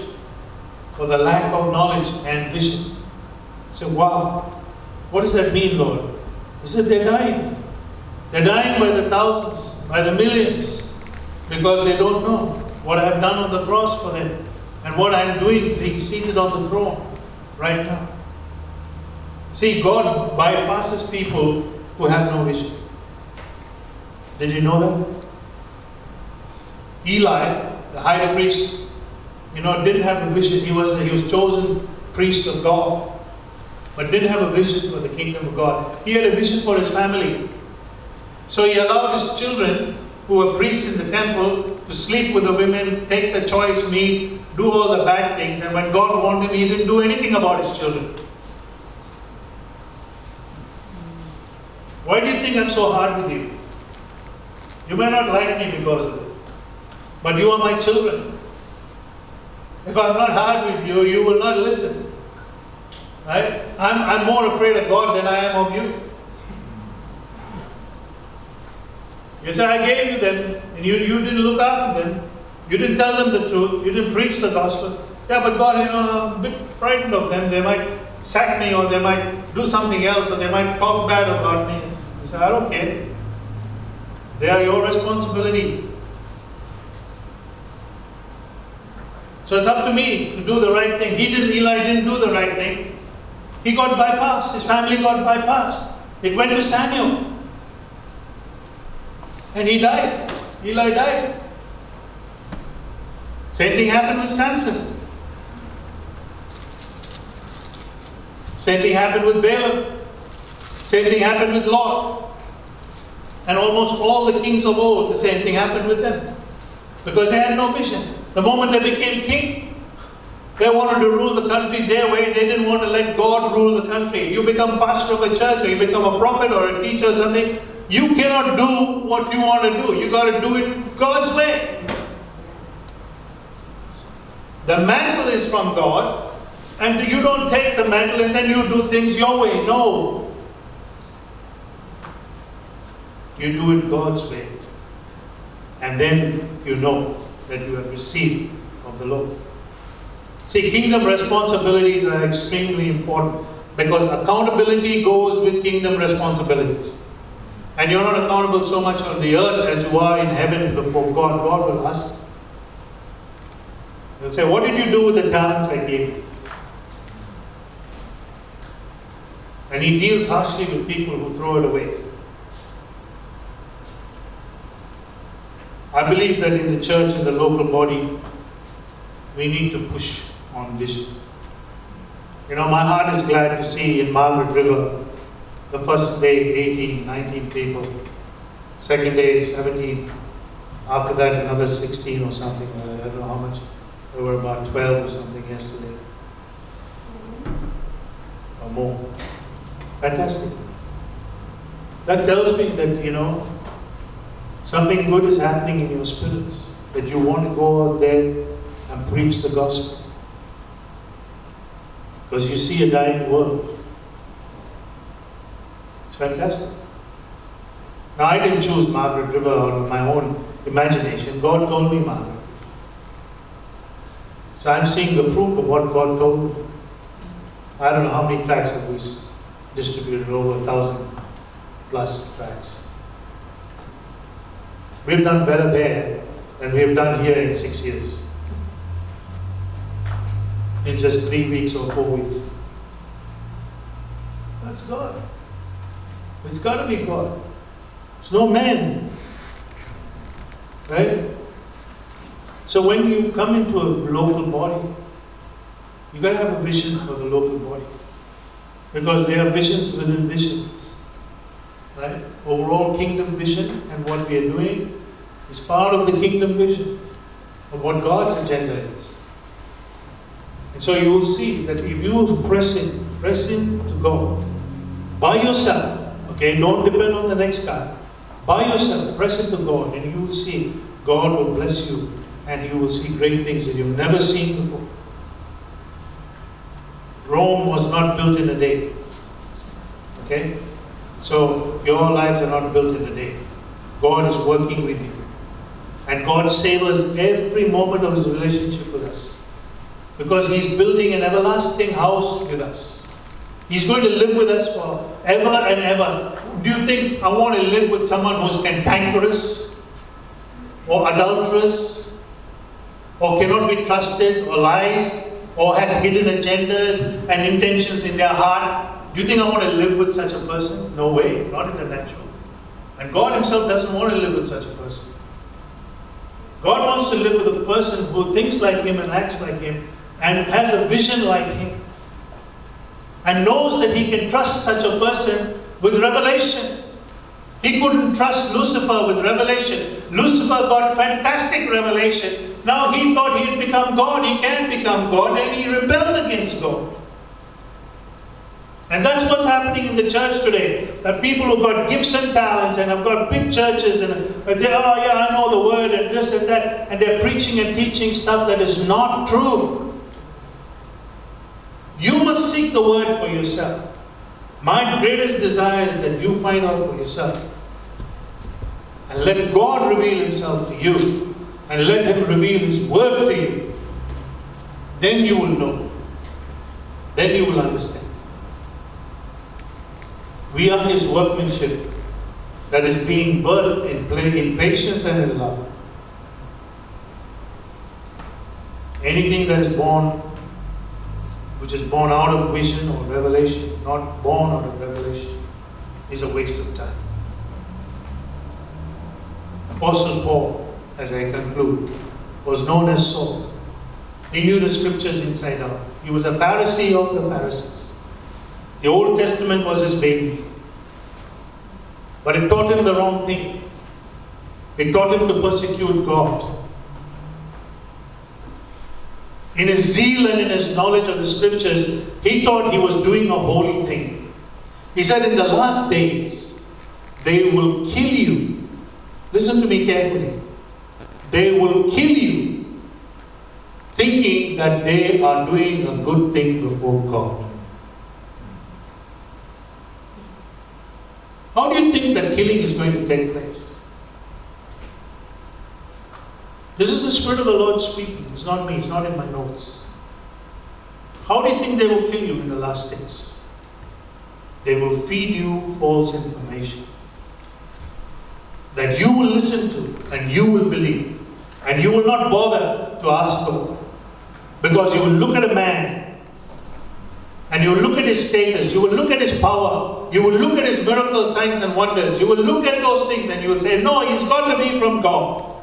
Speaker 1: for the lack of knowledge and vision. So, wow, what does that mean, Lord? He said they're dying. They're dying by the thousands, by the millions, because they don't know what I have done on the cross for them and what I'm doing being seated on the throne right now. See, God bypasses people who have no vision. Did you know that? Eli, the high priest, you know, didn't have a vision. He was he was chosen priest of God, but didn't have a vision for the kingdom of God. He had a vision for his family. So he allowed his children who were priests in the temple to sleep with the women, take the choice meat, do all the bad things. And when God warned him, he didn't do anything about his children. Why do you think I'm so hard with you? You may not like me because of it, but you are my children. If I'm not hard with you, you will not listen. Right? I'm, I'm more afraid of God than I am of you. You say, I gave you them, and you, you didn't look after them. You didn't tell them the truth. You didn't preach the gospel. Yeah, but God, you know, I'm a bit frightened of them. They might sack me, or they might do something else, or they might talk bad about me. You say, I don't care. They are your responsibility. So it's up to me to do the right thing. He didn't, Eli didn't do the right thing. He got bypassed. His family got bypassed. It went to Samuel. And he died. Eli died. Same thing happened with Samson. Same thing happened with Balaam. Same thing happened with Lot. And almost all the kings of old, the same thing happened with them. Because they had no vision. The moment they became king, they wanted to rule the country their way. They didn't want to let God rule the country. You become pastor of a church or you become a prophet or a teacher or something, you cannot do what you want to do. You got to do it God's way. The mantle is from God, and you don't take the mantle and then you do things your way. No. You do it God's way. And then you know that you have received from the Lord. See, kingdom responsibilities are extremely important because accountability goes with kingdom responsibilities. And you're not accountable so much on the earth as you are in heaven before God. God will ask you. He'll say, What did you do with the talents I gave you? And he deals harshly with people who throw it away. I believe that in the church, and the local body, we need to push on vision. You know, my heart is glad to see in Margaret River, the first day 18, 19 people, second day 17, after that another 16 or something, I don't know how much, there were about 12 or something yesterday, or more. Fantastic. That tells me that, you know, something good is happening in your spirits, that you want to go out there and preach the gospel. Because you see a dying world. It's fantastic. Now, I didn't choose Margaret River out of my own imagination. God told me Margaret. So I'm seeing the fruit of what God told me. I don't know how many tracks have we distributed, over a thousand plus tracks. We've done better there than we have done here in six years. In just three weeks or four weeks. That's God. It's got to be God. It's no man. Right? So when you come into a local body, you've got to have a vision for the local body. Because there are visions within visions. Right? Overall kingdom vision and what we are doing is part of the kingdom vision of what God's agenda is. And so you will see that if you press in, press in to God by yourself, okay, don't depend on the next guy. By yourself, press into God, and you will see God will bless you, and you will see great things that you've never seen before. Rome was not built in a day. Okay? So your lives are not built in a day. God is working with you. And God savors every moment of His relationship with us. Because He's building an everlasting house with us. He's going to live with us for ever and ever. Do you think I want to live with someone who's cantankerous or adulterous or cannot be trusted or lies or has hidden agendas and intentions in their heart? Do you think I want to live with such a person? No way, not in the natural. And God Himself doesn't want to live with such a person. God wants to live with a person who thinks like Him and acts like Him and has a vision like Him and knows that he can trust such a person with revelation. He couldn't trust Lucifer with revelation. Lucifer got fantastic revelation. Now he thought he'd become God. He can't become God, and he rebelled against God. And that's what's happening in the church today. That people who've got gifts and talents and have got big churches and they say, oh yeah, I know the word and this and that, and they're preaching and teaching stuff that is not true. You must seek the word for yourself. My greatest desire is that you find out for yourself. And let God reveal Himself to you. And let Him reveal His word to you. Then you will know. Then you will understand. We are His workmanship that is being birthed in, in patience and in love. Anything that is born, which is born out of vision or revelation, not born out of revelation, is a waste of time. Apostle Paul, as I conclude, was known as Saul. He knew the scriptures inside out. He was a Pharisee of the Pharisees. The Old Testament was his baby. But it taught him the wrong thing. It taught him to persecute God. In his zeal and in his knowledge of the scriptures, he thought he was doing a holy thing. He said, In the last days, they will kill you. Listen to me carefully. They will kill you, thinking that they are doing a good thing before God. How do you think that killing is going to take place? This is the Spirit of the Lord speaking. It's not me, it's not in my notes. How do you think they will kill you in the last days? They will feed you false information that you will listen to and you will believe. And you will not bother to ask God. Because you will look at a man and you will look at his status, you will look at his power, you will look at his miracle signs and wonders, you will look at those things and you will say, No, he's got to be from God.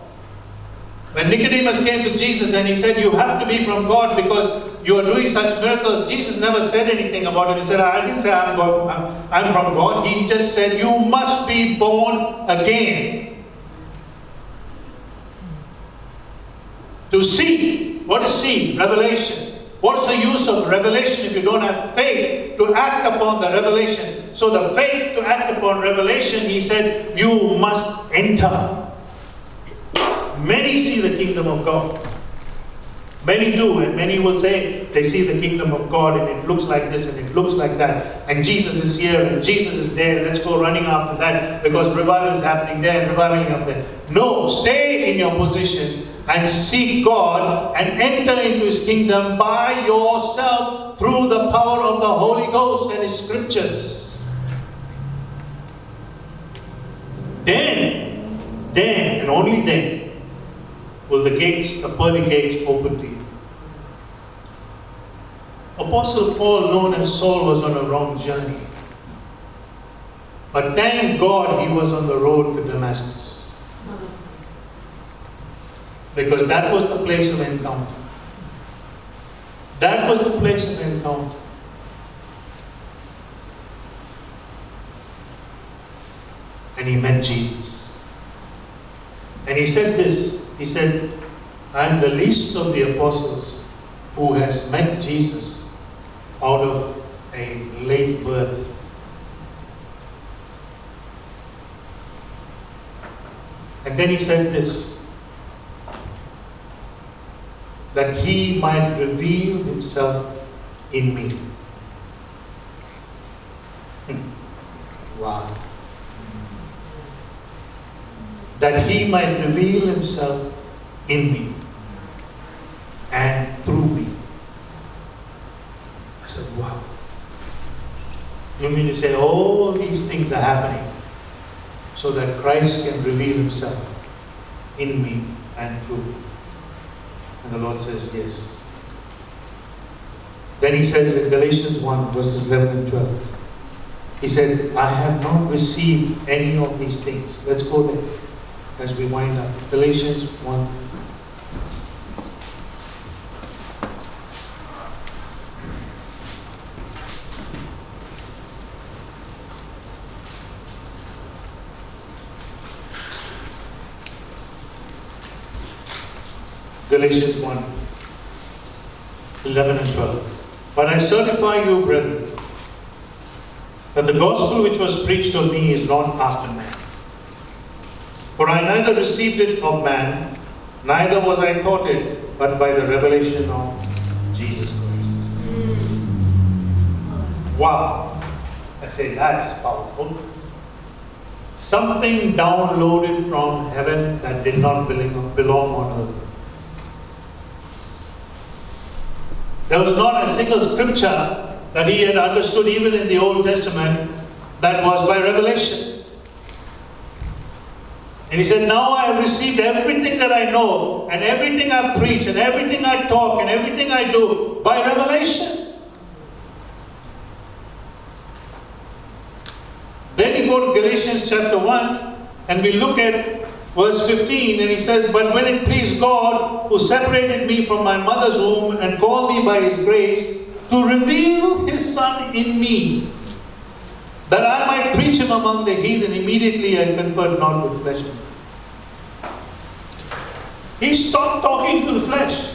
Speaker 1: When Nicodemus came to Jesus and he said, You have to be from God because you are doing such miracles, Jesus never said anything about it. He said, I didn't say I'm, God, I'm, from God. He just said, You must be born again. To see. What is see? Revelation. What's the use of revelation if you don't have faith to act upon the revelation? So the faith to act upon revelation, he said, you must enter. Many see the kingdom of God. Many do, and many will say they see the kingdom of God and it looks like this and it looks like that. And Jesus is here and Jesus is there. Let's go running after that because revival is happening there and revival is up there. No, stay in your position and seek God and enter into His kingdom by yourself through the power of the Holy Ghost and His scriptures. Then, then, and only then, will the gates, the pearly gates, open to you. Apostle Paul, known as Saul, was on a wrong journey. But thank God he was on the road to Damascus because that was the place of encounter. That was the place of encounter. And he met Jesus. And he said this He said, I am the least of the apostles who has met Jesus out of a late birth. And then he said this that he might reveal himself in me. Hmm. Wow. That he might reveal himself in me and through me. I said, wow. You mean to say all these things are happening so that Christ can reveal himself in me and through me? And the Lord says, Yes. Then he says in Galatians 1, verses 11 and 12, he said, I have not received any of these things. Let's go there as we wind up. Galatians 1, Galatians 1 11 and 12. But I certify you, brethren, that the gospel which was preached of me is not after man. For I neither received it of man, neither was I taught it, but by the revelation of Jesus Christ. Wow. I say that's powerful. Something downloaded from heaven that did not belong, belong on earth. There was not a single scripture that he had understood, even in the Old Testament, that was by revelation. And he said, Now I have received everything that I know, and everything I preach, and everything I talk, and everything I do by revelation. Then you go to Galatians chapter 1, and we look at verse 15, and he says, But when it pleased God, who separated me from my mother's womb and called me by his grace, to reveal his Son in me, that I might preach him among the heathen, immediately I conferred not with flesh. He stopped talking to the flesh.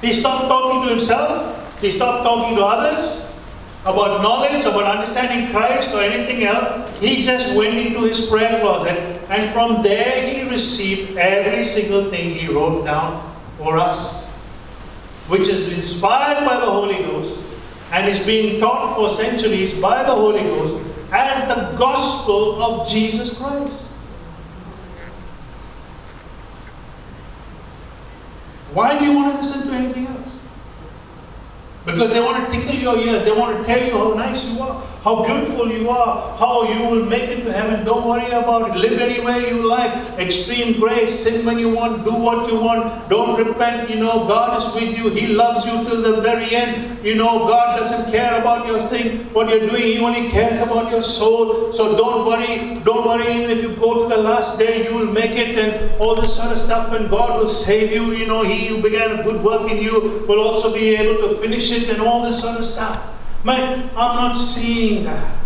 Speaker 1: He stopped talking to himself. He stopped talking to others about knowledge, about understanding Christ or anything else. He just went into his prayer closet and from there he received every single thing he wrote down for us, which is inspired by the Holy Ghost and is being taught for centuries by the Holy Ghost as the gospel of Jesus Christ. Why do you want to listen to anything else? Because they want to tickle your ears. They want to tell you how nice you are, how beautiful you are, how you will make it to heaven. Don't worry about it. Live any way you like. Extreme grace. Sin when you want. Do what you want. Don't repent. You know, God is with you. He loves you till the very end. You know, God doesn't care about your thing, what you're doing. He only cares about your soul. So don't worry. Don't worry. Even if you go to the last day, you will make it and all this sort of stuff, and God will save you. You know, He who began a good work in you will also be able to finish it and all this of stuff. Man, I'm not seeing that.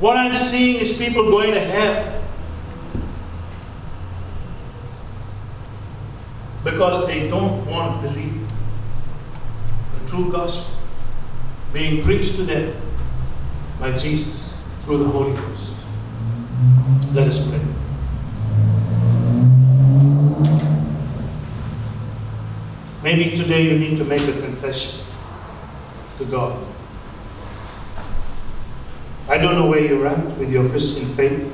Speaker 1: What I'm seeing is people going to hell. Because they don't want to believe the true gospel being preached to them by Jesus through the Holy Ghost. Let us pray. Maybe today you need to make a confession to God. I don't know where you're at with your Christian faith.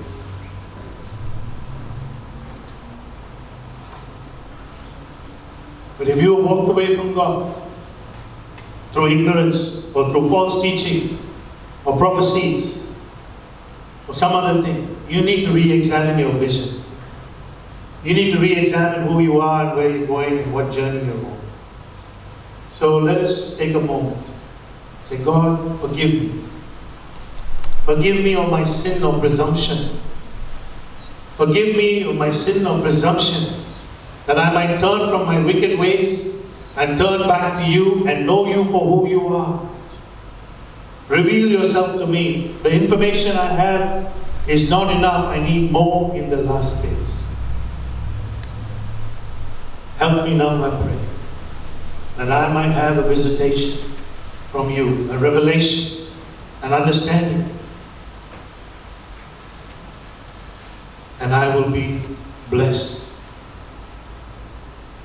Speaker 1: But if you have walked away from God through ignorance or through false teaching or prophecies or some other thing, you need to re examine your vision. You need to re examine who you are and where you're going and what journey you're on. So let us take a moment. Say, God, forgive me. Forgive me of my sin of presumption. Forgive me of my sin of presumption, that I might turn from my wicked ways and turn back to you and know you for who you are. Reveal yourself to me. The information I have is not enough. I need more in the last days. Help me now, I pray, that I might have a visitation from you, a revelation, an understanding. And I will be blessed.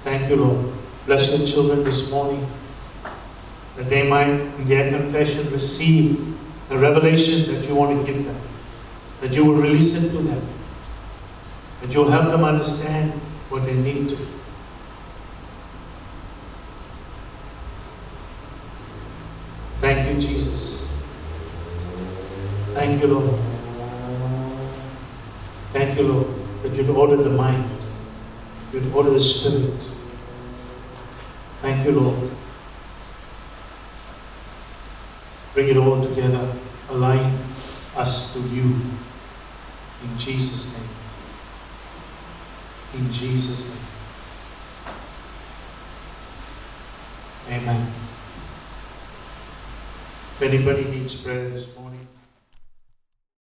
Speaker 1: Thank you, Lord. Bless your children this morning that they might, in their confession, receive the revelation that you want to give them, that you will release it to them, that you'll help them understand what they need to. Thank you, Jesus. Thank you, Lord. Thank you, Lord, that you'd order the mind, you'd order the spirit. Thank you, Lord. Bring it all together, align us to you. In Jesus' name. In Jesus' name. Amen. If anybody needs prayer this morning,